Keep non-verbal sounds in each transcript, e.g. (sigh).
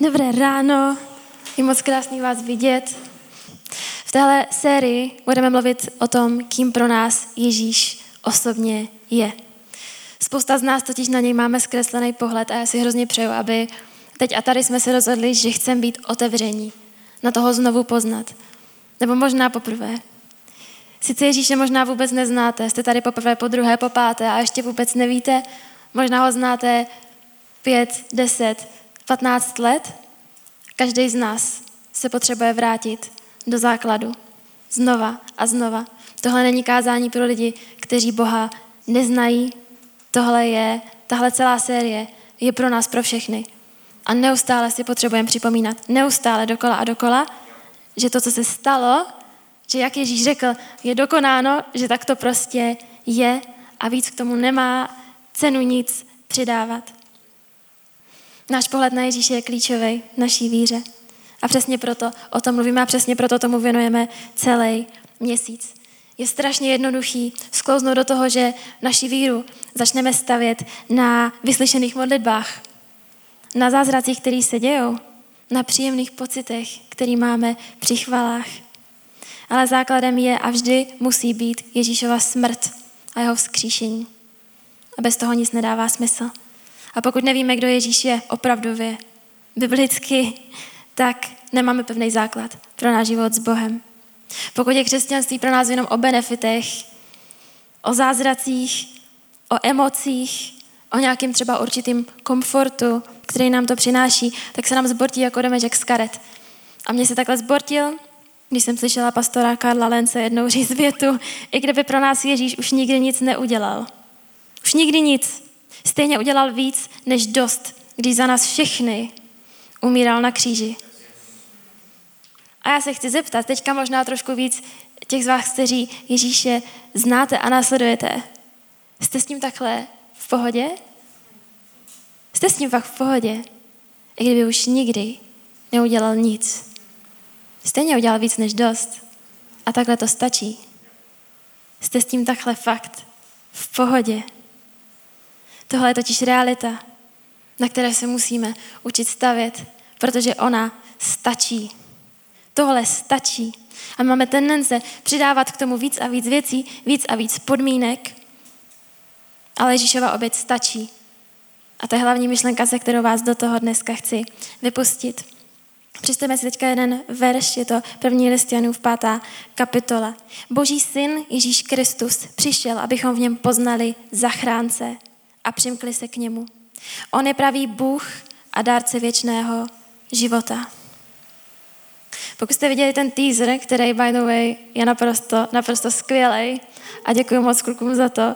Dobré ráno, je moc krásný vás vidět. V téhle sérii budeme mluvit o tom, kým pro nás Ježíš osobně je. Spousta z nás totiž na něj máme zkreslený pohled a já si hrozně přeju, aby teď a tady jsme se rozhodli, že chceme být otevření, na toho znovu poznat. Nebo možná poprvé. Sice Ježíše možná vůbec neznáte, jste tady poprvé, po druhé, po páté a ještě vůbec nevíte, možná ho znáte pět, deset, patnáct let, každý z nás se potřebuje vrátit do základu. Znova a znova. Tohle není kázání pro lidi, kteří Boha neznají. Tohle je, tahle celá série je pro nás, pro všechny. A neustále si potřebujeme připomínat, neustále dokola a dokola, že to, co se stalo, že jak Ježíš řekl, je dokonáno, že tak to prostě je a víc k tomu nemá cenu nic přidávat. Náš pohled na Ježíše je klíčový v naší víře. A přesně proto o tom mluvíme a přesně proto tomu věnujeme celý měsíc. Je strašně jednoduchý sklouznout do toho, že naši víru začneme stavět na vyslyšených modlitbách, na zázracích, které se dějou, na příjemných pocitech, které máme při chvalách. Ale základem je a vždy musí být Ježíšova smrt a jeho vzkříšení. A bez toho nic nedává smysl. A pokud nevíme, kdo Ježíš je opravdově, biblicky, tak nemáme pevný základ pro náš život s Bohem. Pokud je křesťanství pro nás jenom o benefitech, o zázracích, o emocích, o nějakým třeba určitým komfortu, který nám to přináší, tak se nám zbortí jako domeček z karet. A mě se takhle zbortil, když jsem slyšela pastora Karla Lence jednou říct větu, i kdyby pro nás Ježíš už nikdy nic neudělal. Už nikdy nic. Stejně udělal víc než dost, když za nás všechny umíral na kříži. A já se chci zeptat, teďka možná trošku víc těch z vás, kteří Ježíše znáte a následujete. Jste s ním takhle v pohodě? Jste s ním fakt v pohodě? I kdyby už nikdy neudělal nic. Stejně udělal víc než dost. A takhle to stačí. Jste s tím takhle fakt v pohodě. Tohle je totiž realita, na které se musíme učit stavět, protože ona stačí. Tohle stačí. A máme tendence přidávat k tomu víc a víc věcí, víc a víc podmínek, ale Ježíšova oběť stačí. A to je hlavní myšlenka, se kterou vás do toho dneska chci vypustit. Přečteme si teďka jeden verš, je to první list Janův pátá kapitola. Boží syn Ježíš Kristus přišel, abychom v něm poznali zachránce a přimkli se k němu. On je pravý Bůh a dárce věčného života. Pokud jste viděli ten teaser, který by the way je naprosto, naprosto skvělý a děkuji moc klukům za to,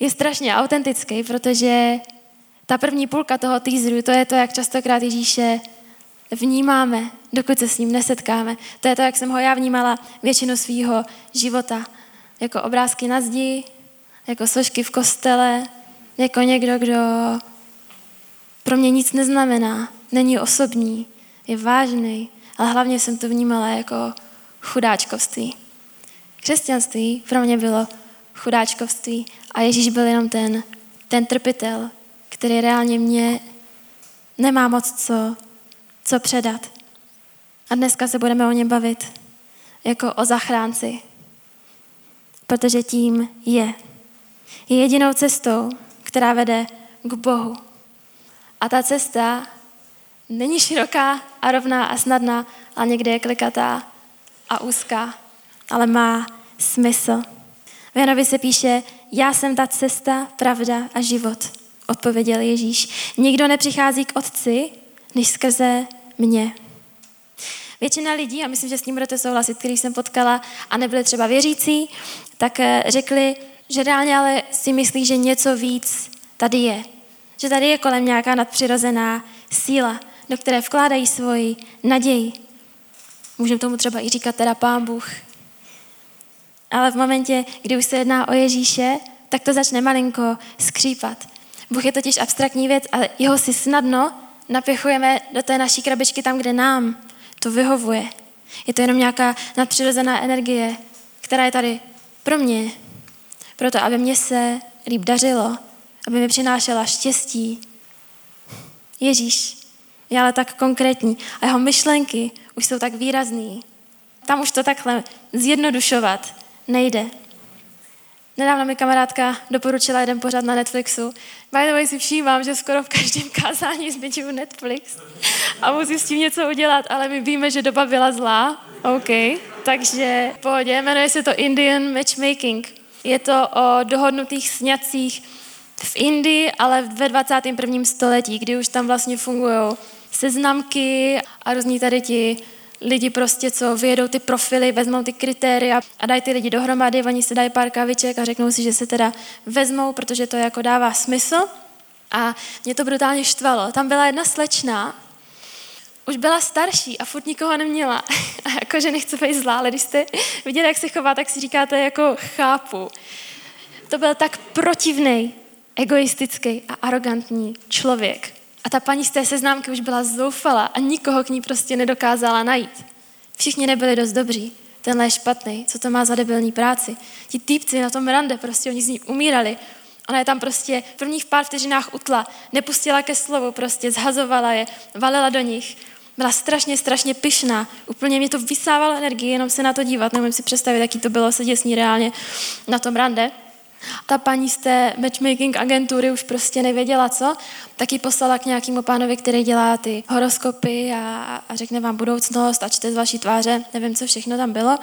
je strašně autentický, protože ta první půlka toho teaseru, to je to, jak častokrát Ježíše vnímáme, dokud se s ním nesetkáme. To je to, jak jsem ho já vnímala většinu svého života. Jako obrázky na zdi, jako složky v kostele, jako někdo, kdo pro mě nic neznamená, není osobní, je vážný, ale hlavně jsem to vnímala jako chudáčkovství. Křesťanství pro mě bylo chudáčkovství a Ježíš byl jenom ten, ten trpitel, který reálně mě nemá moc co, co předat. A dneska se budeme o něm bavit jako o zachránci, protože tím je. Je jedinou cestou, která vede k Bohu. A ta cesta není široká a rovná a snadná, ale někde je klikatá a úzká, ale má smysl. V Janovi se píše, já jsem ta cesta, pravda a život, odpověděl Ježíš. Nikdo nepřichází k otci, než skrze mě. Většina lidí, a myslím, že s ním budete souhlasit, který jsem potkala a nebyli třeba věřící, tak eh, řekli, že reálně ale si myslí, že něco víc tady je. Že tady je kolem nějaká nadpřirozená síla, do které vkládají svoji naději. Můžeme tomu třeba i říkat teda Pán Bůh. Ale v momentě, kdy už se jedná o Ježíše, tak to začne malinko skřípat. Bůh je totiž abstraktní věc a jeho si snadno napěchujeme do té naší krabičky tam, kde nám to vyhovuje. Je to jenom nějaká nadpřirozená energie, která je tady pro mě, proto aby mě se líp dařilo, aby mi přinášela štěstí. Ježíš je ale tak konkrétní a jeho myšlenky už jsou tak výrazný. Tam už to takhle zjednodušovat nejde. Nedávno mi kamarádka doporučila jeden pořad na Netflixu. By the way si všímám, že skoro v každém (laughs) kázání zmiňuji Netflix a musím s tím něco udělat, ale my víme, že doba byla zlá. OK. Takže pohodě, jmenuje se to Indian Matchmaking. Je to o dohodnutých sňacích v Indii, ale ve 21. století, kdy už tam vlastně fungují seznamky a různí tady ti lidi prostě, co vyjedou ty profily, vezmou ty kritéria a dají ty lidi dohromady, oni si dají pár kaviček a řeknou si, že se teda vezmou, protože to jako dává smysl. A mě to brutálně štvalo. Tam byla jedna slečna, už byla starší a furt nikoho neměla. (laughs) A jako, že nechci být zlá, ale když jste viděli, jak se chová, tak si říkáte jako chápu. To byl tak protivný, egoistický a arrogantní člověk. A ta paní z té seznámky už byla zoufala a nikoho k ní prostě nedokázala najít. Všichni nebyli dost dobří. Tenhle je špatný, co to má za debilní práci. Ti týpci na tom rande, prostě oni z ní umírali. Ona je tam prostě v prvních pár vteřinách utla, nepustila ke slovu, prostě zhazovala je, valila do nich. Byla strašně, strašně pyšná. Úplně mě to vysávalo energii, jenom se na to dívat. Nemůžu si představit, jaký to bylo sedět s ní reálně na tom rande. Ta paní z té matchmaking agentury už prostě nevěděla co, tak ji poslala k nějakému pánovi, který dělá ty horoskopy a, a řekne vám budoucnost a čte z vaší tváře, nevím, co všechno tam bylo.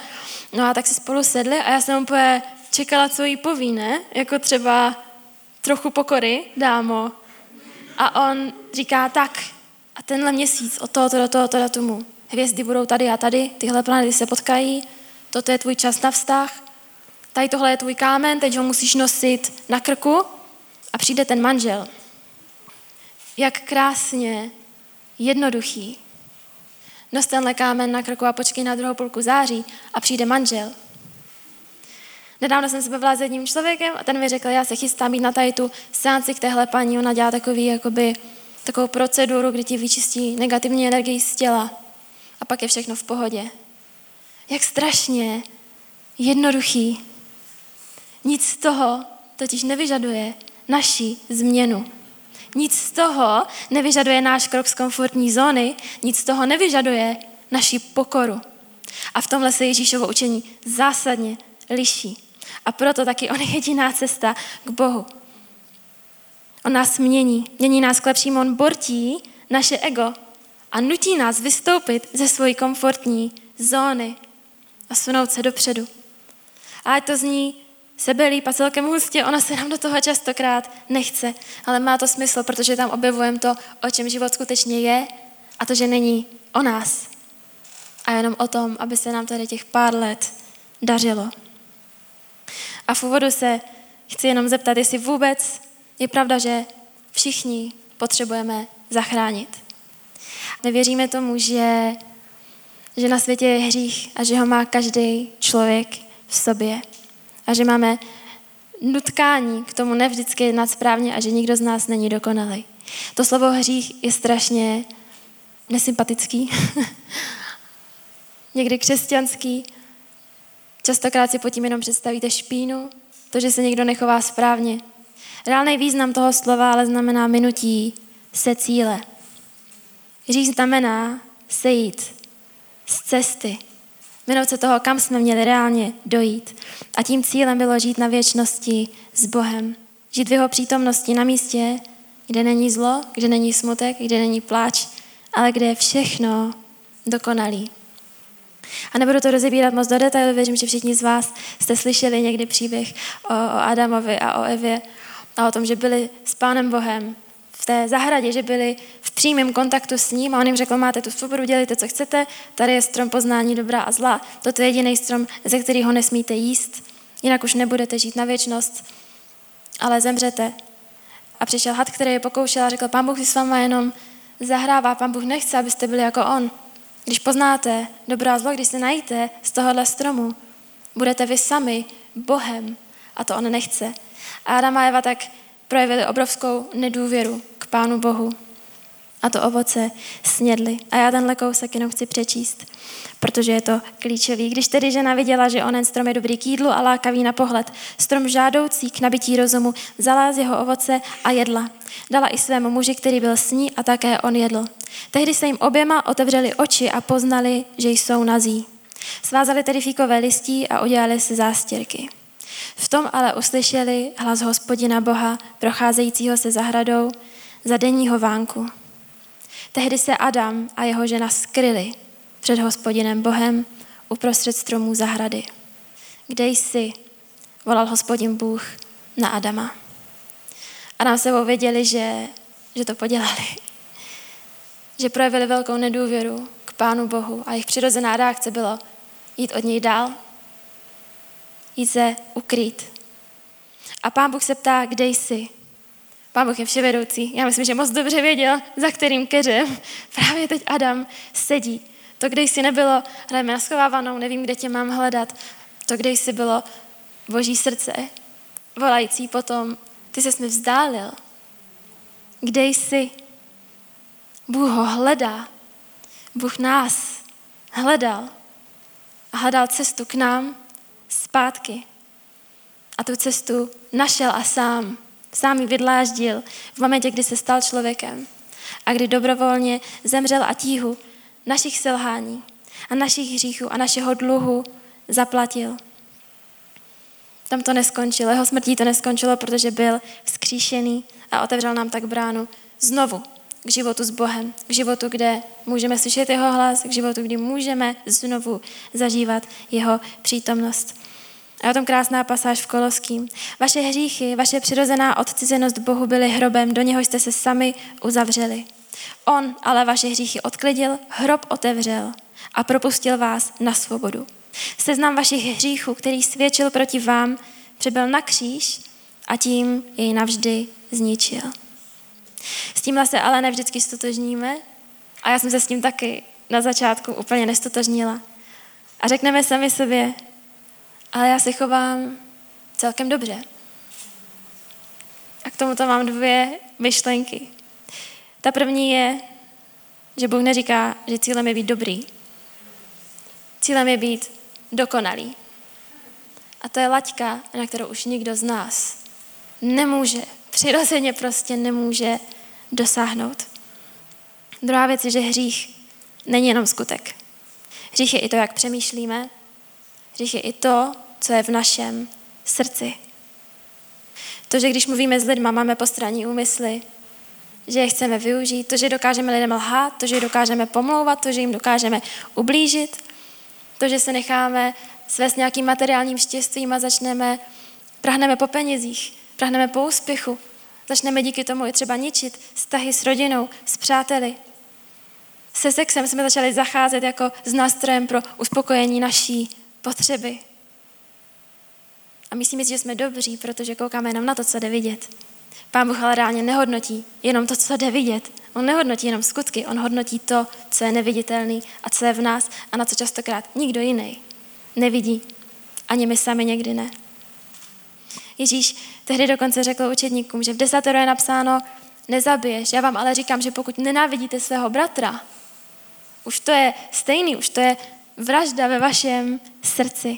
No a tak si spolu sedli a já jsem úplně čekala, co jí poví, ne? Jako třeba trochu pokory, dámo. A on říká tak, a tenhle měsíc od tohoto do tohoto datumu hvězdy budou tady a tady, tyhle planety se potkají, toto je tvůj čas na vztah, tady tohle je tvůj kámen, teď ho musíš nosit na krku a přijde ten manžel. Jak krásně, jednoduchý. Nos tenhle kámen na krku a počkej na druhou půlku září a přijde manžel. Nedávno jsem se bavila s jedním člověkem a ten mi řekl, já se chystám jít na tady tu seanci k téhle paní, ona dělá takový, jakoby, takovou proceduru, kdy ti vyčistí negativní energii z těla a pak je všechno v pohodě. Jak strašně jednoduchý nic z toho totiž nevyžaduje naši změnu. Nic z toho nevyžaduje náš krok z komfortní zóny, nic z toho nevyžaduje naši pokoru. A v tomhle se Ježíšovo učení zásadně liší. A proto taky on je jediná cesta k Bohu. On nás mění, mění nás k lepšímu, on bortí naše ego a nutí nás vystoupit ze svojí komfortní zóny a sunout se dopředu. A ať to zní sebelíp a celkem hustě, ona se nám do toho častokrát nechce, ale má to smysl, protože tam objevujeme to, o čem život skutečně je a to, že není o nás a jenom o tom, aby se nám tady těch pár let dařilo. A v úvodu se chci jenom zeptat, jestli vůbec je pravda, že všichni potřebujeme zachránit. Nevěříme tomu, že, že na světě je hřích a že ho má každý člověk v sobě a že máme nutkání k tomu nevždycky jednat správně a že nikdo z nás není dokonalý. To slovo hřích je strašně nesympatický, (laughs) někdy křesťanský. Častokrát si pod tím jenom představíte špínu, to, že se někdo nechová správně. Reálný význam toho slova ale znamená minutí se cíle. Hřích znamená sejít z cesty, Minout se toho, kam jsme měli reálně dojít. A tím cílem bylo žít na věčnosti s Bohem. Žít v jeho přítomnosti na místě, kde není zlo, kde není smutek, kde není pláč, ale kde je všechno dokonalý. A nebudu to rozebírat moc do detailu, věřím, že všichni z vás jste slyšeli někdy příběh o, o Adamovi a o Evě a o tom, že byli s Pánem Bohem v té zahradě, že byli v přímém kontaktu s ním a on jim řekl, máte tu svobodu, dělejte, co chcete, tady je strom poznání dobrá a zla, toto je jediný strom, ze kterého nesmíte jíst, jinak už nebudete žít na věčnost, ale zemřete. A přišel had, který je pokoušel a řekl, pán Bůh si s váma jenom zahrává, pán Bůh nechce, abyste byli jako on. Když poznáte dobrá a zlo, když se najíte z tohohle stromu, budete vy sami Bohem a to on nechce. A Adam a Eva tak projevili obrovskou nedůvěru k Pánu Bohu. a to ovoce snědli. A já tenhle kousek jenom chci přečíst, protože je to klíčový. Když tedy žena viděla, že onen strom je dobrý k jídlu a lákavý na pohled, strom žádoucí k nabití rozumu, vzala z jeho ovoce a jedla. Dala i svému muži, který byl s ní a také on jedl. Tehdy se jim oběma otevřeli oči a poznali, že jsou nazí. Svázali tedy fíkové listí a udělali si zástěrky. V tom ale uslyšeli hlas hospodina Boha, procházejícího se zahradou za denního vánku. Tehdy se Adam a jeho žena skryli před hospodinem Bohem uprostřed stromů zahrady. Kde jsi? volal hospodin Bůh na Adama. Adam se věděli, že, že to podělali. Že projevili velkou nedůvěru k Pánu Bohu a jejich přirozená reakce bylo jít od něj dál, jít se ukrýt. A Pán Bůh se ptá, kde jsi? Pán Bůh je vševedoucí. Já myslím, že moc dobře věděl, za kterým keřem (laughs) právě teď Adam sedí. To, kde jsi nebylo, hrajeme na schovávanou, nevím, kde tě mám hledat. To, kde jsi bylo boží srdce, volající potom, ty se mi vzdálil. Kde jsi? Bůh ho hledá. Bůh nás hledal a hledal cestu k nám zpátky. A tu cestu našel a sám Sám ji vydláždil v momentě, kdy se stal člověkem a kdy dobrovolně zemřel a tíhu našich selhání a našich hříchů a našeho dluhu zaplatil. Tam to neskončilo, jeho smrtí to neskončilo, protože byl vzkříšený a otevřel nám tak bránu znovu k životu s Bohem, k životu, kde můžeme slyšet jeho hlas, k životu, kdy můžeme znovu zažívat jeho přítomnost. A o tom krásná pasáž v Koloským. Vaše hříchy, vaše přirozená odcizenost Bohu byly hrobem, do něho jste se sami uzavřeli. On ale vaše hříchy odklidil, hrob otevřel a propustil vás na svobodu. Seznam vašich hříchů, který svědčil proti vám, přebyl na kříž a tím jej navždy zničil. S tímhle se ale nevždycky stotožníme a já jsem se s tím taky na začátku úplně nestotožnila. A řekneme sami sobě, ale já se chovám celkem dobře. A k tomuto mám dvě myšlenky. Ta první je, že Bůh neříká, že cílem je být dobrý. Cílem je být dokonalý. A to je laťka, na kterou už nikdo z nás nemůže, přirozeně prostě nemůže dosáhnout. Druhá věc je, že hřích není jenom skutek. Hřích je i to, jak přemýšlíme, Hřích je i to, co je v našem srdci. To, že když mluvíme s lidma, máme postranní úmysly, že je chceme využít, to, že dokážeme lidem lhát, to, že je dokážeme pomlouvat, to, že jim dokážeme ublížit, to, že se necháme svést nějakým materiálním štěstvím a začneme, prahneme po penězích, prahneme po úspěchu, začneme díky tomu i třeba ničit vztahy s rodinou, s přáteli. Se sexem jsme začali zacházet jako s nástrojem pro uspokojení naší potřeby. A myslíme si, že jsme dobří, protože koukáme jenom na to, co jde vidět. Pán Bůh ale reálně nehodnotí jenom to, co jde vidět. On nehodnotí jenom skutky, on hodnotí to, co je neviditelný a co je v nás a na co častokrát nikdo jiný nevidí. Ani my sami někdy ne. Ježíš tehdy dokonce řekl učedníkům, že v desatero je napsáno, nezabiješ. Já vám ale říkám, že pokud nenávidíte svého bratra, už to je stejný, už to je vražda ve vašem srdci.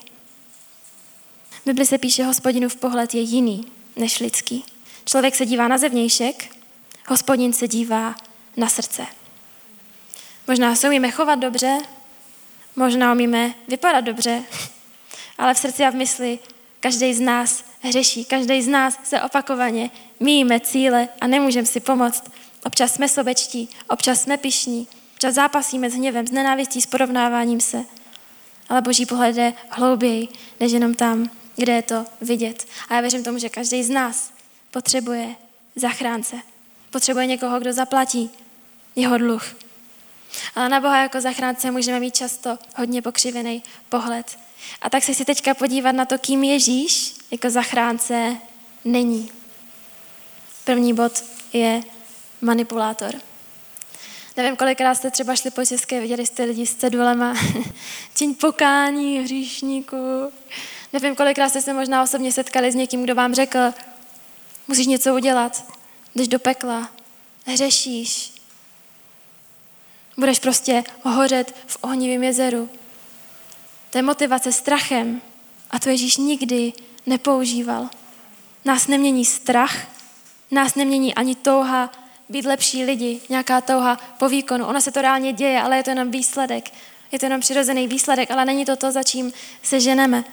V Bibli se píše, v pohled je jiný než lidský. Člověk se dívá na zevnějšek, hospodin se dívá na srdce. Možná se umíme chovat dobře, možná umíme vypadat dobře, ale v srdci a v mysli každý z nás hřeší, každý z nás se opakovaně míjíme cíle a nemůžeme si pomoct. Občas jsme sobečtí, občas jsme pišní, Čas zápasíme s hněvem, s nenávistí, s porovnáváním se. Ale boží pohled je hlouběji, než jenom tam, kde je to vidět. A já věřím tomu, že každý z nás potřebuje zachránce. Potřebuje někoho, kdo zaplatí jeho dluh. Ale na Boha jako zachránce můžeme mít často hodně pokřivený pohled. A tak se si teďka podívat na to, kým Ježíš jako zachránce není. První bod je manipulátor. Nevím, kolikrát jste třeba šli po České, viděli jste lidi s cedulema, (laughs) čiň pokání hříšníků. Nevím, kolikrát jste se možná osobně setkali s někým, kdo vám řekl, musíš něco udělat, jdeš do pekla, hřešíš, Budeš prostě hořet v ohnivém jezeru. To je motivace strachem. A to Ježíš nikdy nepoužíval. Nás nemění strach, nás nemění ani touha být lepší lidi, nějaká touha po výkonu. Ona se to reálně děje, ale je to jenom výsledek. Je to jenom přirozený výsledek, ale není to to, za čím se ženeme.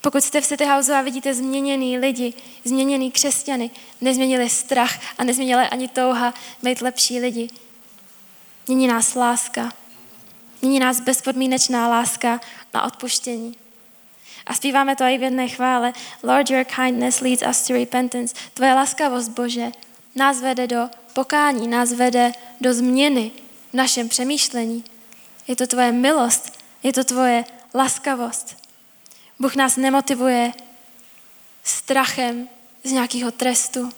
Pokud jste v City House a vidíte změněný lidi, změněný křesťany, nezměnili strach a nezměnili ani touha být lepší lidi. Mění nás láska. Mění nás bezpodmínečná láska na odpuštění. A zpíváme to i v jedné chvále. Lord, your kindness leads us to repentance. Tvoje laskavost, Bože, nás vede do pokání, nás vede do změny v našem přemýšlení. Je to tvoje milost, je to tvoje laskavost. Bůh nás nemotivuje strachem z nějakého trestu.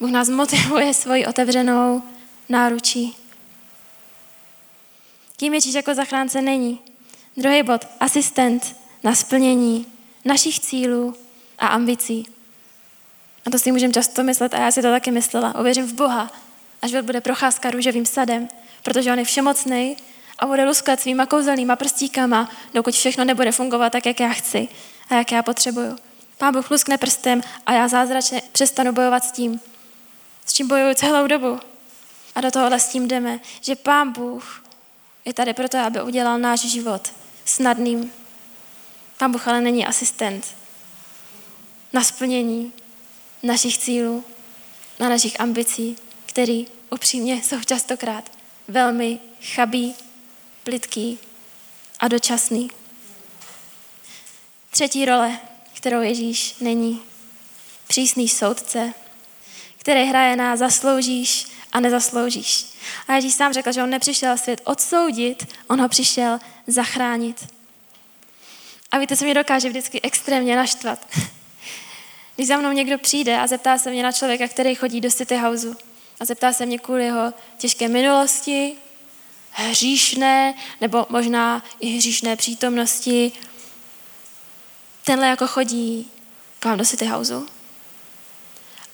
Bůh nás motivuje svoji otevřenou náručí. Kým Ježíš jako zachránce není? Druhý bod, asistent na splnění našich cílů a ambicí. A to si můžeme často myslet, a já si to taky myslela. Uvěřím v Boha, až bude procházka růžovým sadem, protože on je všemocný a bude luskat svýma kouzelnýma prstíkama, dokud všechno nebude fungovat tak, jak já chci a jak já potřebuju. Pán Bůh luskne prstem a já zázračně přestanu bojovat s tím, s čím bojuju celou dobu. A do tohohle s tím jdeme, že Pán Bůh je tady proto, aby udělal náš život snadným. Pán Bůh ale není asistent na splnění našich cílů, na našich ambicí, který upřímně jsou častokrát velmi chabý, plitký a dočasný. Třetí role, kterou Ježíš není. Přísný soudce, který hraje na zasloužíš a nezasloužíš. A Ježíš sám řekl, že on nepřišel svět odsoudit, on ho přišel zachránit. A víte, co mě dokáže vždycky extrémně naštvat? (laughs) Když za mnou někdo přijde a zeptá se mě na člověka, který chodí do City Houseu a zeptá se mě kvůli jeho těžké minulosti, hříšné, nebo možná i hříšné přítomnosti, tenhle jako chodí k vám do City Houseu.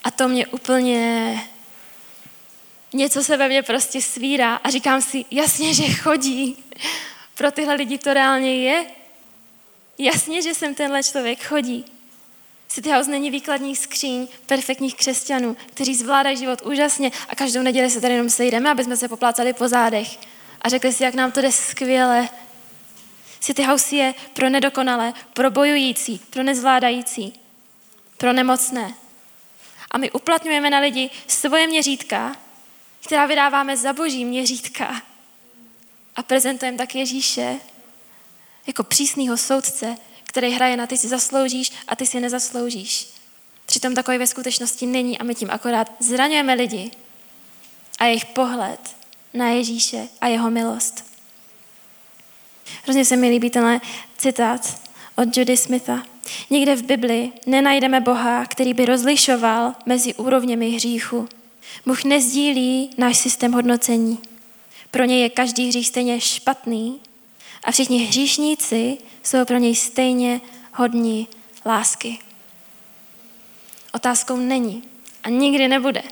A to mě úplně něco se ve mně prostě svírá a říkám si, jasně, že chodí. Pro tyhle lidi to reálně je. Jasně, že sem tenhle člověk chodí. City House není výkladní skříň perfektních křesťanů, kteří zvládají život úžasně a každou neděli se tady jenom sejdeme, aby jsme se poplácali po zádech a řekli si, jak nám to jde skvěle. City House je pro nedokonalé, pro bojující, pro nezvládající, pro nemocné. A my uplatňujeme na lidi svoje měřítka, která vydáváme za boží měřítka. A prezentujeme tak Ježíše jako přísného soudce, který hraje na ty si zasloužíš a ty si nezasloužíš. Přitom takový ve skutečnosti není a my tím akorát zraňujeme lidi a jejich pohled na Ježíše a jeho milost. Hrozně se mi líbí tenhle citát od Judy Smitha. Nikde v Bibli nenajdeme Boha, který by rozlišoval mezi úrovněmi hříchu. Bůh nezdílí náš systém hodnocení. Pro něj je každý hřích stejně špatný a všichni hříšníci jsou pro něj stejně hodní lásky. Otázkou není a nikdy nebude,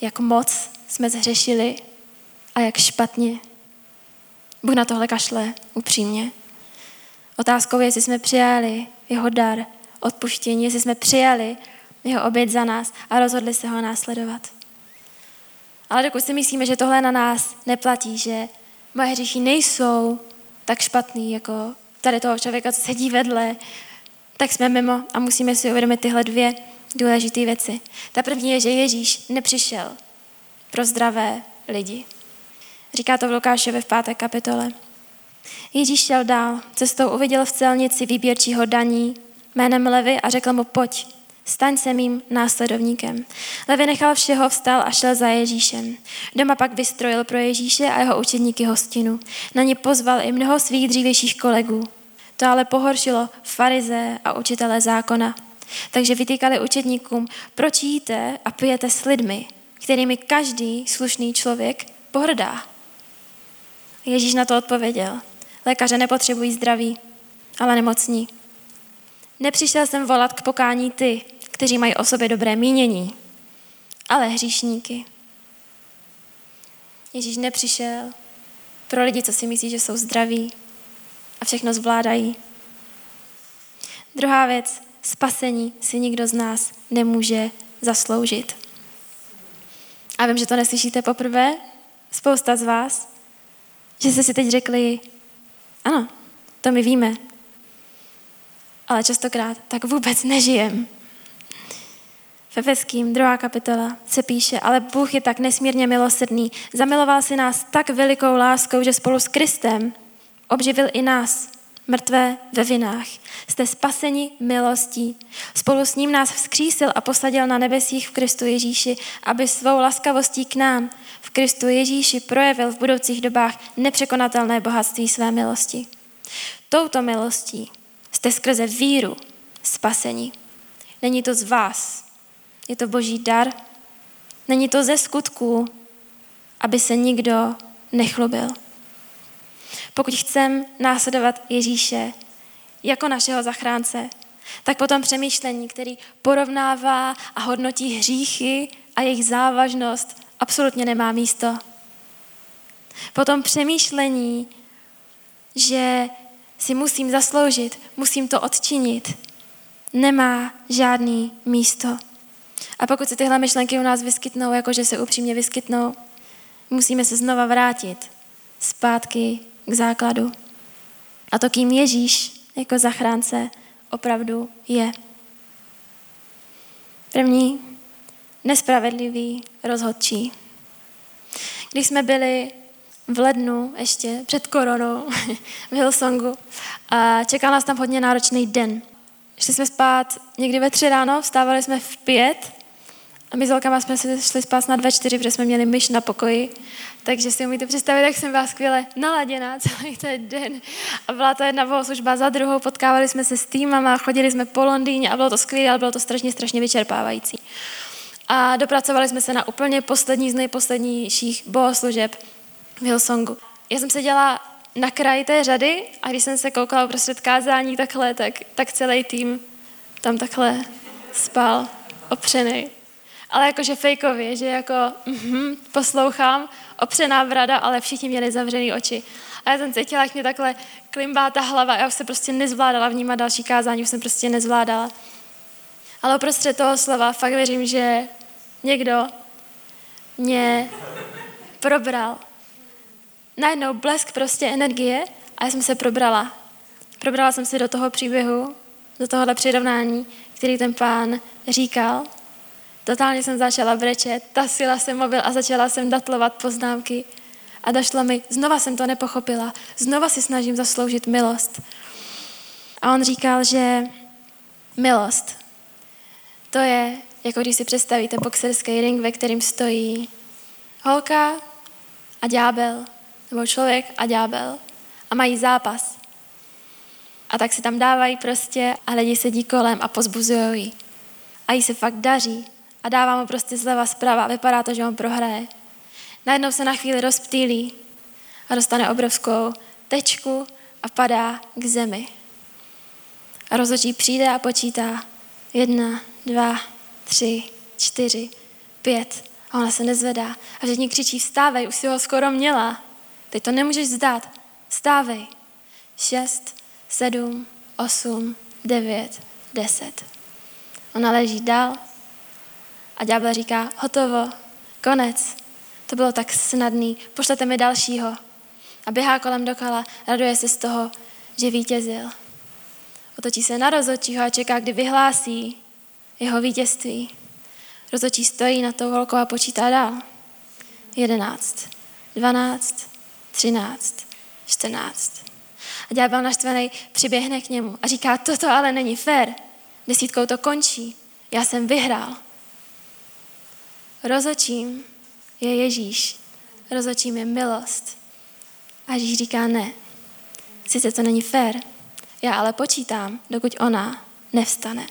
jak moc jsme zhřešili a jak špatně. Bůh na tohle kašle upřímně. Otázkou je, jestli jsme přijali jeho dar, odpuštění, jestli jsme přijali jeho oběd za nás a rozhodli se ho následovat. Ale dokud si myslíme, že tohle na nás neplatí, že moje hříchy nejsou tak špatný jako tady toho člověka, co sedí vedle, tak jsme mimo a musíme si uvědomit tyhle dvě důležité věci. Ta první je, že Ježíš nepřišel pro zdravé lidi. Říká to v Lukášově v páté kapitole. Ježíš šel dál, cestou uviděl v celnici výběrčího daní jménem Levy a řekl mu, pojď, staň se mým následovníkem. Levi nechal všeho, vstal a šel za Ježíšem. Doma pak vystrojil pro Ježíše a jeho učedníky hostinu. Na ně pozval i mnoho svých dřívějších kolegů. To ale pohoršilo farize a učitele zákona. Takže vytýkali učedníkům, proč jíte a pijete s lidmi, kterými každý slušný člověk pohrdá. Ježíš na to odpověděl. Lékaře nepotřebují zdraví, ale nemocní. Nepřišel jsem volat k pokání ty, kteří mají o sobě dobré mínění, ale hříšníky. Ježíš nepřišel pro lidi, co si myslí, že jsou zdraví a všechno zvládají. Druhá věc, spasení si nikdo z nás nemůže zasloužit. A vím, že to neslyšíte poprvé, spousta z vás, že jste si teď řekli, ano, to my víme, ale častokrát tak vůbec nežijem. V Efeským, druhá kapitola, se píše, ale Bůh je tak nesmírně milosrdný, zamiloval si nás tak velikou láskou, že spolu s Kristem obživil i nás, mrtvé ve vinách. Jste spaseni milostí. Spolu s ním nás vzkřísil a posadil na nebesích v Kristu Ježíši, aby svou laskavostí k nám v Kristu Ježíši projevil v budoucích dobách nepřekonatelné bohatství své milosti. Touto milostí jste skrze víru spaseni. Není to z vás, je to boží dar. Není to ze skutků, aby se nikdo nechlubil. Pokud chcem následovat Ježíše jako našeho zachránce, tak potom přemýšlení, který porovnává a hodnotí hříchy a jejich závažnost, absolutně nemá místo. Potom přemýšlení, že si musím zasloužit, musím to odčinit, nemá žádný místo. A pokud se tyhle myšlenky u nás vyskytnou, jakože se upřímně vyskytnou, musíme se znova vrátit zpátky k základu. A to, kým Ježíš jako zachránce opravdu je. První, nespravedlivý rozhodčí. Když jsme byli v lednu ještě před koronou (laughs) v Hillsongu a čekal nás tam hodně náročný den. Šli jsme spát někdy ve tři ráno, vstávali jsme v pět a my s holkama jsme se šli spát na dva čtyři, protože jsme měli myš na pokoji. Takže si umíte představit, jak jsem byla skvěle naladěná celý ten den. A byla to jedna bohoslužba za druhou, potkávali jsme se s týmama, chodili jsme po Londýně a bylo to skvělé, ale bylo to strašně, strašně vyčerpávající. A dopracovali jsme se na úplně poslední z nejposlednějších bohoslužeb v Hillsongu. Já jsem seděla na kraji té řady a když jsem se koukala uprostřed kázání takhle, tak, tak celý tým tam takhle spal, opřený ale jakože fejkově, že jako mm-hmm, poslouchám, opřená brada, ale všichni měli zavřený oči. A já jsem cítila, jak mě takhle klimbá ta hlava, já už se prostě nezvládala vnímat další kázání, už jsem prostě nezvládala. Ale uprostřed toho slova fakt věřím, že někdo mě probral. Najednou blesk prostě energie a já jsem se probrala. Probrala jsem se do toho příběhu, do tohohle přirovnání, který ten pán říkal Totálně jsem začala brečet, tasila jsem mobil a začala jsem datlovat poznámky. A došlo mi, znova jsem to nepochopila, znova si snažím zasloužit milost. A on říkal, že milost, to je, jako když si představíte boxerský ring, ve kterým stojí holka a ďábel, nebo člověk a ďábel a mají zápas. A tak si tam dávají prostě a lidi sedí kolem a pozbuzují ji. A jí se fakt daří a dává mu prostě zleva zprava a vypadá to, že on prohraje. Najednou se na chvíli rozptýlí a dostane obrovskou tečku a padá k zemi. A rozhodčí přijde a počítá jedna, dva, tři, čtyři, pět. A ona se nezvedá. A všichni křičí, vstávej, už si ho skoro měla. Teď to nemůžeš zdát. Vstávej. Šest, sedm, osm, devět, deset. Ona leží dál a ďábel říká, hotovo, konec. To bylo tak snadný, pošlete mi dalšího. A běhá kolem dokola, raduje se z toho, že vítězil. Otočí se na rozhodčího a čeká, kdy vyhlásí jeho vítězství. Rozhodčí stojí na tou holkou a počítá dál. Jedenáct, dvanáct, třináct, čtrnáct. A ďábel naštvený přiběhne k němu a říká, toto ale není fér. Desítkou to končí. Já jsem vyhrál. Rozočím je Ježíš. Rozočím je milost. A Ježíš říká ne. Sice to není fér, já ale počítám, dokud ona nevstane.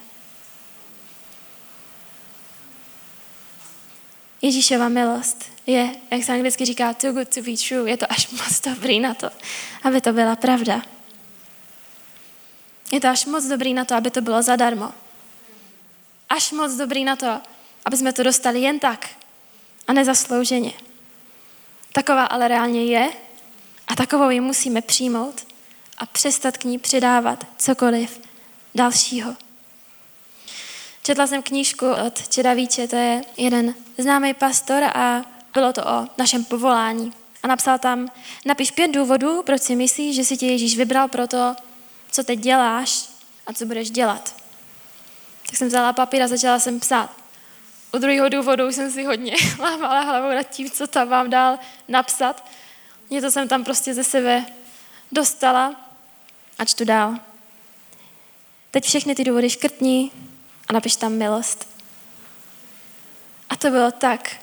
Ježíšova milost je, jak se anglicky říká, too good to be true. Je to až (laughs) moc dobrý na to, aby to byla pravda. Je to až moc dobrý na to, aby to bylo zadarmo. Až moc dobrý na to, aby jsme to dostali jen tak a nezaslouženě. Taková ale reálně je A takovou ji musíme přijmout a přestat k ní přidávat cokoliv dalšího. Četla jsem knížku od Čeda Víče, to je jeden známý pastor a bylo to o našem povolání. A napsal tam, napiš pět důvodů, proč si myslíš, že si tě Ježíš vybral pro to, co teď děláš a co budeš dělat. Tak jsem vzala papír a začala jsem psát. U druhého důvodu jsem si hodně (laughs) lámala hlavou nad tím, co tam vám dál napsat. Něco jsem tam prostě ze sebe dostala a čtu dál. Teď všechny ty důvody škrtní a napiš tam milost. A to bylo tak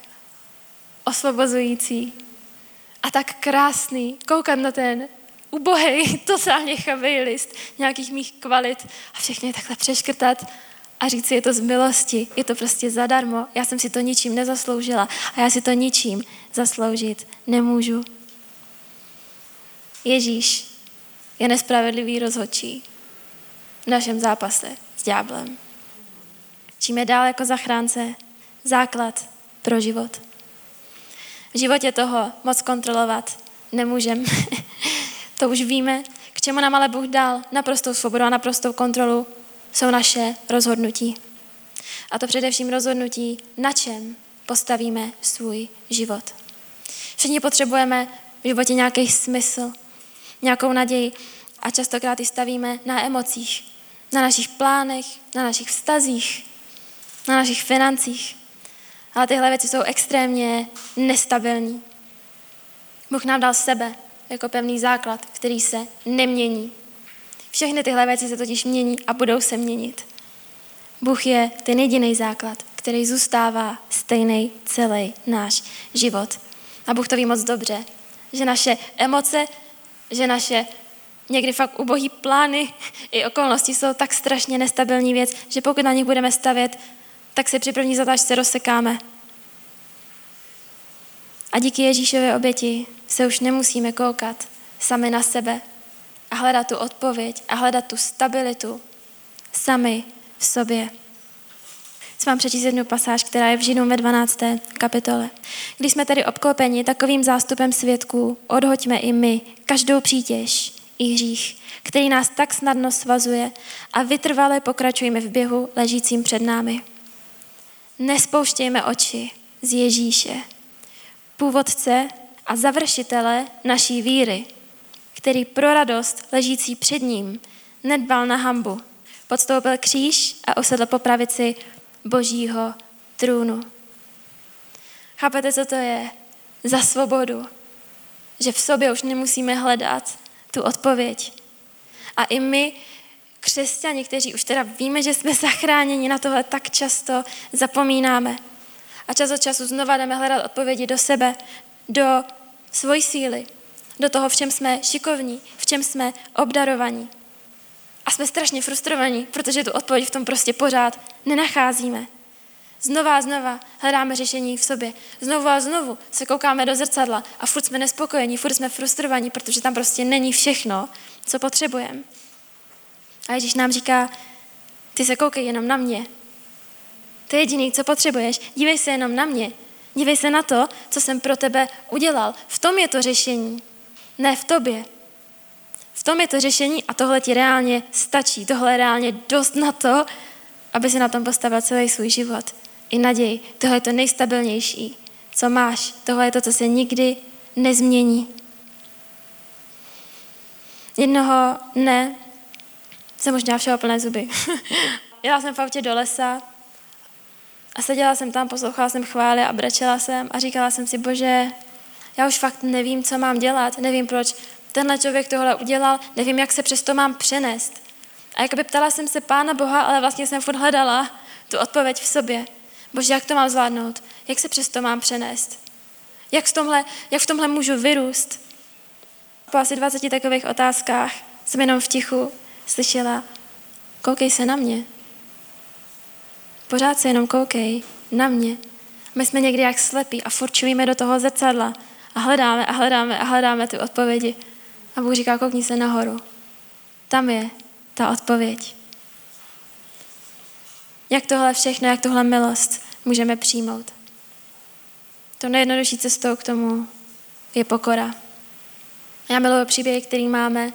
osvobozující a tak krásný koukat na ten ubohý, (laughs) totálně chavý list nějakých mých kvalit a všechny takhle přeškrtat a říct si, je to z milosti, je to prostě zadarmo, já jsem si to ničím nezasloužila a já si to ničím zasloužit nemůžu. Ježíš je nespravedlivý rozhodčí v našem zápase s ďáblem. Čím je dál jako zachránce, základ pro život. V životě toho moc kontrolovat nemůžeme. (laughs) to už víme. K čemu nám ale Bůh dal naprostou svobodu a naprostou kontrolu, jsou naše rozhodnutí. A to především rozhodnutí, na čem postavíme svůj život. Všichni potřebujeme v životě nějaký smysl, nějakou naději a častokrát ji stavíme na emocích, na našich plánech, na našich vztazích, na našich financích. Ale tyhle věci jsou extrémně nestabilní. Bůh nám dal sebe jako pevný základ, který se nemění. Všechny tyhle věci se totiž mění a budou se měnit. Bůh je ten jediný základ, který zůstává stejný celý náš život. A Bůh to ví moc dobře, že naše emoce, že naše někdy fakt ubohý plány i okolnosti jsou tak strašně nestabilní věc, že pokud na nich budeme stavět, tak si při první zatáčce rozsekáme. A díky Ježíšově oběti se už nemusíme koukat sami na sebe a hledat tu odpověď a hledat tu stabilitu sami v sobě. Chci vám přečíst jednu pasáž, která je v Židům ve 12. kapitole. Když jsme tedy obklopeni takovým zástupem svědků, odhoďme i my každou přítěž i hřích, který nás tak snadno svazuje a vytrvale pokračujeme v běhu ležícím před námi. Nespouštějme oči z Ježíše, původce a završitele naší víry, který pro radost ležící před ním nedbal na hambu, podstoupil kříž a usedl po pravici božího trůnu. Chápete, co to je? Za svobodu. Že v sobě už nemusíme hledat tu odpověď. A i my, křesťani, kteří už teda víme, že jsme zachráněni, na tohle tak často zapomínáme. A čas od času znova jdeme hledat odpovědi do sebe, do svojí síly, do toho, v čem jsme šikovní, v čem jsme obdarovaní. A jsme strašně frustrovaní, protože tu odpověď v tom prostě pořád nenacházíme. Znova a znova hledáme řešení v sobě. Znovu a znovu se koukáme do zrcadla a furt jsme nespokojení, furt jsme frustrovaní, protože tam prostě není všechno, co potřebujeme. A Ježíš nám říká, ty se koukej jenom na mě. To je jediný, co potřebuješ. Dívej se jenom na mě. Dívej se na to, co jsem pro tebe udělal. V tom je to řešení, ne v tobě. V tom je to řešení a tohle ti reálně stačí. Tohle je reálně dost na to, aby si na tom postavil celý svůj život. I naději. Tohle je to nejstabilnější, co máš. Tohle je to, co se nikdy nezmění. Jednoho dne jsem měla všeho plné zuby. (laughs) Jela jsem v autě do lesa a seděla jsem tam, poslouchala jsem chvály a brečela jsem a říkala jsem si, bože, já už fakt nevím, co mám dělat, nevím, proč tenhle člověk tohle udělal, nevím, jak se přes to mám přenést. A jakoby ptala jsem se Pána Boha, ale vlastně jsem furt hledala tu odpověď v sobě. Bože, jak to mám zvládnout? Jak se přes to mám přenést? Jak v tomhle, jak v tomhle můžu vyrůst? Po asi 20 takových otázkách jsem jenom v tichu slyšela, koukej se na mě. Pořád se jenom koukej na mě. My jsme někdy jak slepí a furt do toho zrcadla a hledáme a hledáme a hledáme ty odpovědi. A Bůh říká, koukni se nahoru. Tam je ta odpověď. Jak tohle všechno, jak tohle milost můžeme přijmout. To nejjednodušší cestou k tomu je pokora. Já miluji příběhy, který máme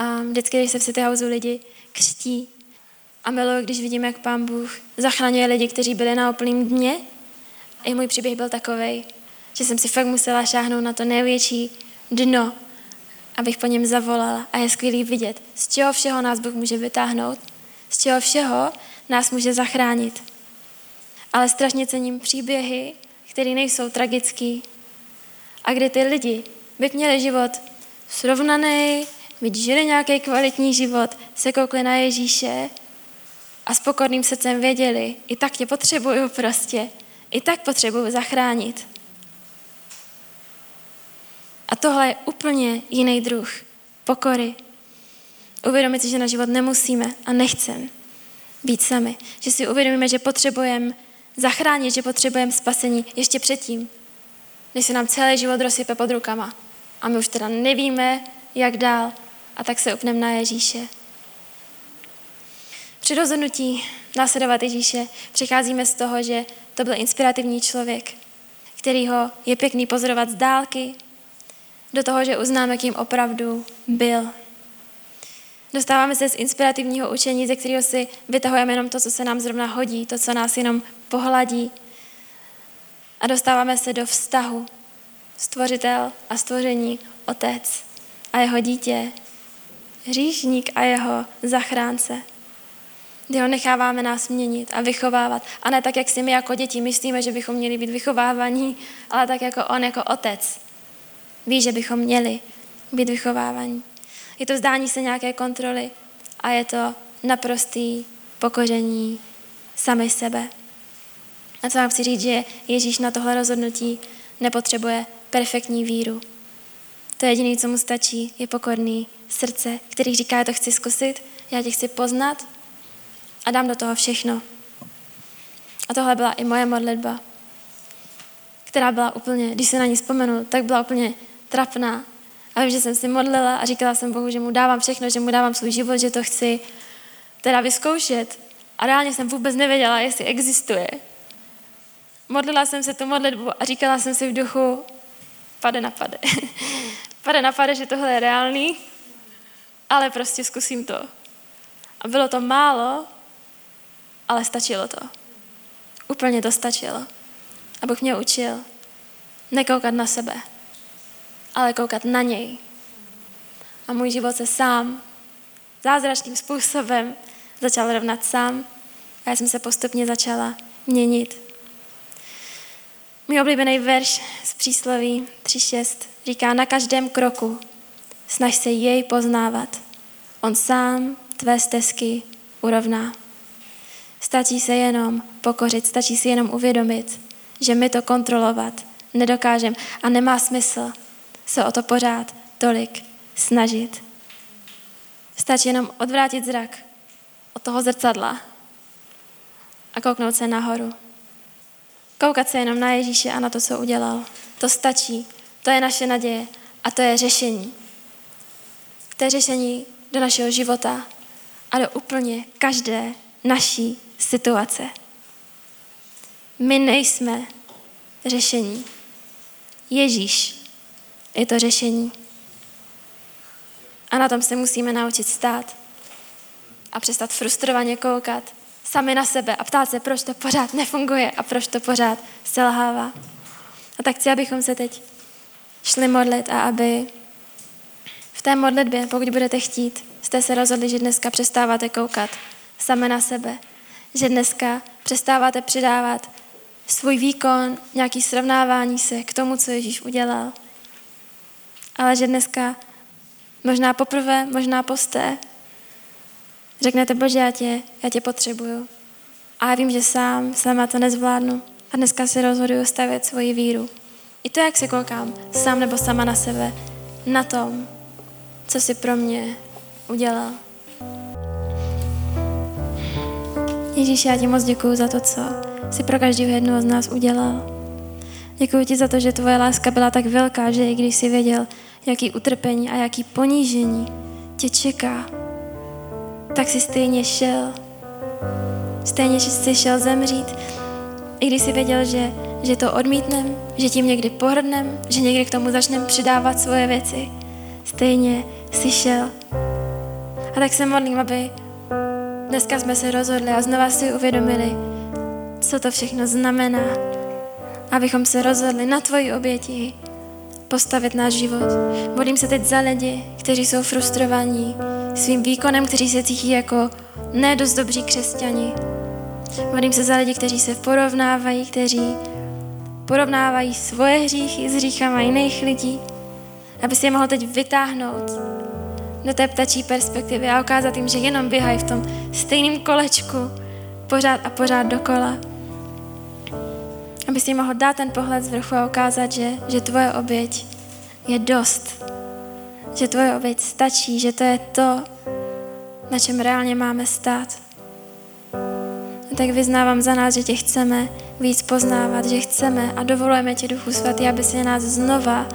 a vždycky, když se v City Houseu lidi křtí a miluji, když vidím, jak pán Bůh zachraňuje lidi, kteří byli na úplném dně. I můj příběh byl takový, že jsem si fakt musela šáhnout na to největší dno, abych po něm zavolala. A je skvělý vidět, z čeho všeho nás Bůh může vytáhnout, z čeho všeho nás může zachránit. Ale strašně cením příběhy, které nejsou tragický a kde ty lidi by měli život srovnaný, by žili nějaký kvalitní život, se koukli na Ježíše a s pokorným srdcem věděli, i tak tě potřebuju prostě, i tak potřebuju zachránit. A tohle je úplně jiný druh pokory. Uvědomit si, že na život nemusíme a nechceme být sami. Že si uvědomíme, že potřebujeme zachránit, že potřebujeme spasení ještě předtím, než se nám celý život rozsype pod rukama. A my už teda nevíme, jak dál. A tak se upneme na Ježíše. Při rozhodnutí následovat Ježíše přicházíme z toho, že to byl inspirativní člověk, který ho je pěkný pozorovat z dálky, do toho, že uznáme, kým opravdu byl. Dostáváme se z inspirativního učení, ze kterého si vytahujeme jenom to, co se nám zrovna hodí, to, co nás jenom pohladí. A dostáváme se do vztahu. Stvořitel a stvoření, otec a jeho dítě, hříšník a jeho zachránce. Kdy ho necháváme nás měnit a vychovávat. A ne tak, jak si my jako děti myslíme, že bychom měli být vychovávaní, ale tak jako on jako otec. Ví, že bychom měli být vychovávaní. Je to vzdání se nějaké kontroly a je to naprostý pokoření sami sebe. A co vám chci říct, že Ježíš na tohle rozhodnutí nepotřebuje perfektní víru. To jediné, co mu stačí, je pokorný srdce, který říká, já to chci zkusit, já tě chci poznat a dám do toho všechno. A tohle byla i moje modlitba, která byla úplně, když se na ní vzpomenu, tak byla úplně trapná. A vím, že jsem si modlila a říkala jsem Bohu, že mu dávám všechno, že mu dávám svůj život, že to chci teda vyzkoušet. A reálně jsem vůbec nevěděla, jestli existuje. Modlila jsem se tu modlitbu a říkala jsem si v duchu, pade na pade. (laughs) pade na pade, že tohle je reálný, ale prostě zkusím to. A bylo to málo, ale stačilo to. Úplně to stačilo. A Bůh mě učil nekoukat na sebe, ale koukat na něj. A můj život se sám zázračným způsobem začal rovnat sám a já jsem se postupně začala měnit. Můj oblíbený verš z přísloví 3.6 říká, na každém kroku snaž se jej poznávat. On sám tvé stezky urovná. Stačí se jenom pokořit, stačí si jenom uvědomit, že my to kontrolovat nedokážeme a nemá smysl se o to pořád tolik snažit. Stačí jenom odvrátit zrak od toho zrcadla a kouknout se nahoru. Koukat se jenom na Ježíše a na to, co udělal. To stačí. To je naše naděje a to je řešení. To je řešení do našeho života a do úplně každé naší situace. My nejsme řešení. Ježíš je to řešení. A na tom se musíme naučit stát a přestat frustrovaně koukat sami na sebe a ptát se, proč to pořád nefunguje a proč to pořád selhává. A tak chci, abychom se teď šli modlit a aby v té modlitbě, pokud budete chtít, jste se rozhodli, že dneska přestáváte koukat sami na sebe, že dneska přestáváte přidávat svůj výkon, nějaký srovnávání se k tomu, co Ježíš udělal. Ale že dneska, možná poprvé, možná posté, řeknete, Bože, já tě, já tě potřebuju. A já vím, že sám, sama to nezvládnu. A dneska se rozhoduju stavět svoji víru. I to, jak se koukám, sám nebo sama na sebe, na tom, co si pro mě udělal. Ježíš, já ti moc děkuji za to, co jsi pro každého jednoho z nás udělal. Děkuji ti za to, že tvoje láska byla tak velká, že i když jsi věděl, jaký utrpení a jaký ponížení tě čeká, tak si stejně šel. Stejně jsi šel zemřít, i když jsi věděl, že, že to odmítnem, že tím někdy pohrdnem, že někdy k tomu začneme přidávat svoje věci, stejně jsi šel. A tak se modlím, aby dneska jsme se rozhodli a znova si uvědomili, co to všechno znamená, abychom se rozhodli na tvoji oběti postavit náš život. Modlím se teď za lidi, kteří jsou frustrovaní svým výkonem, kteří se cítí jako nedost dobří křesťani. Modlím se za lidi, kteří se porovnávají, kteří porovnávají svoje hříchy s hříchama jiných lidí, aby si je mohl teď vytáhnout do té ptačí perspektivy a ukázat jim, že jenom běhají v tom stejném kolečku pořád a pořád dokola. Aby si mohl dát ten pohled z vrchu a ukázat, že, že tvoje oběť je dost. Že tvoje oběť stačí, že to je to, na čem reálně máme stát. Tak vyznávám za nás, že tě chceme víc poznávat, že chceme a dovolujeme ti, Duchu Svatý, aby si nás znova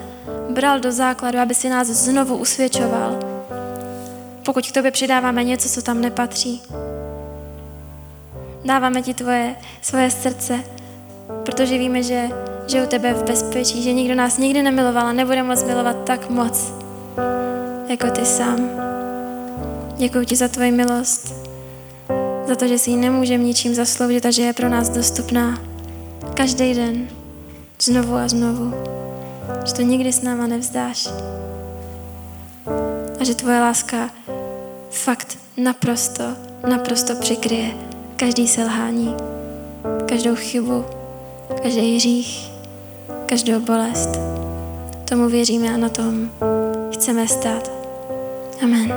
bral do základu, aby si nás znovu usvědčoval. Pokud k tobě přidáváme něco, co tam nepatří. Dáváme ti tvoje, svoje srdce, protože víme, že, že u tebe v bezpečí, že nikdo nás nikdy nemiloval a nebude moc milovat tak moc, jako ty sám. Děkuji ti za tvoji milost, za to, že si ji nemůžeme ničím zasloužit a že je pro nás dostupná každý den, znovu a znovu. Že to nikdy s náma nevzdáš. A že tvoje láska fakt naprosto, naprosto přikryje každý selhání, každou chybu, každý hřích, každou bolest. Tomu věříme a na tom chceme stát. Amen.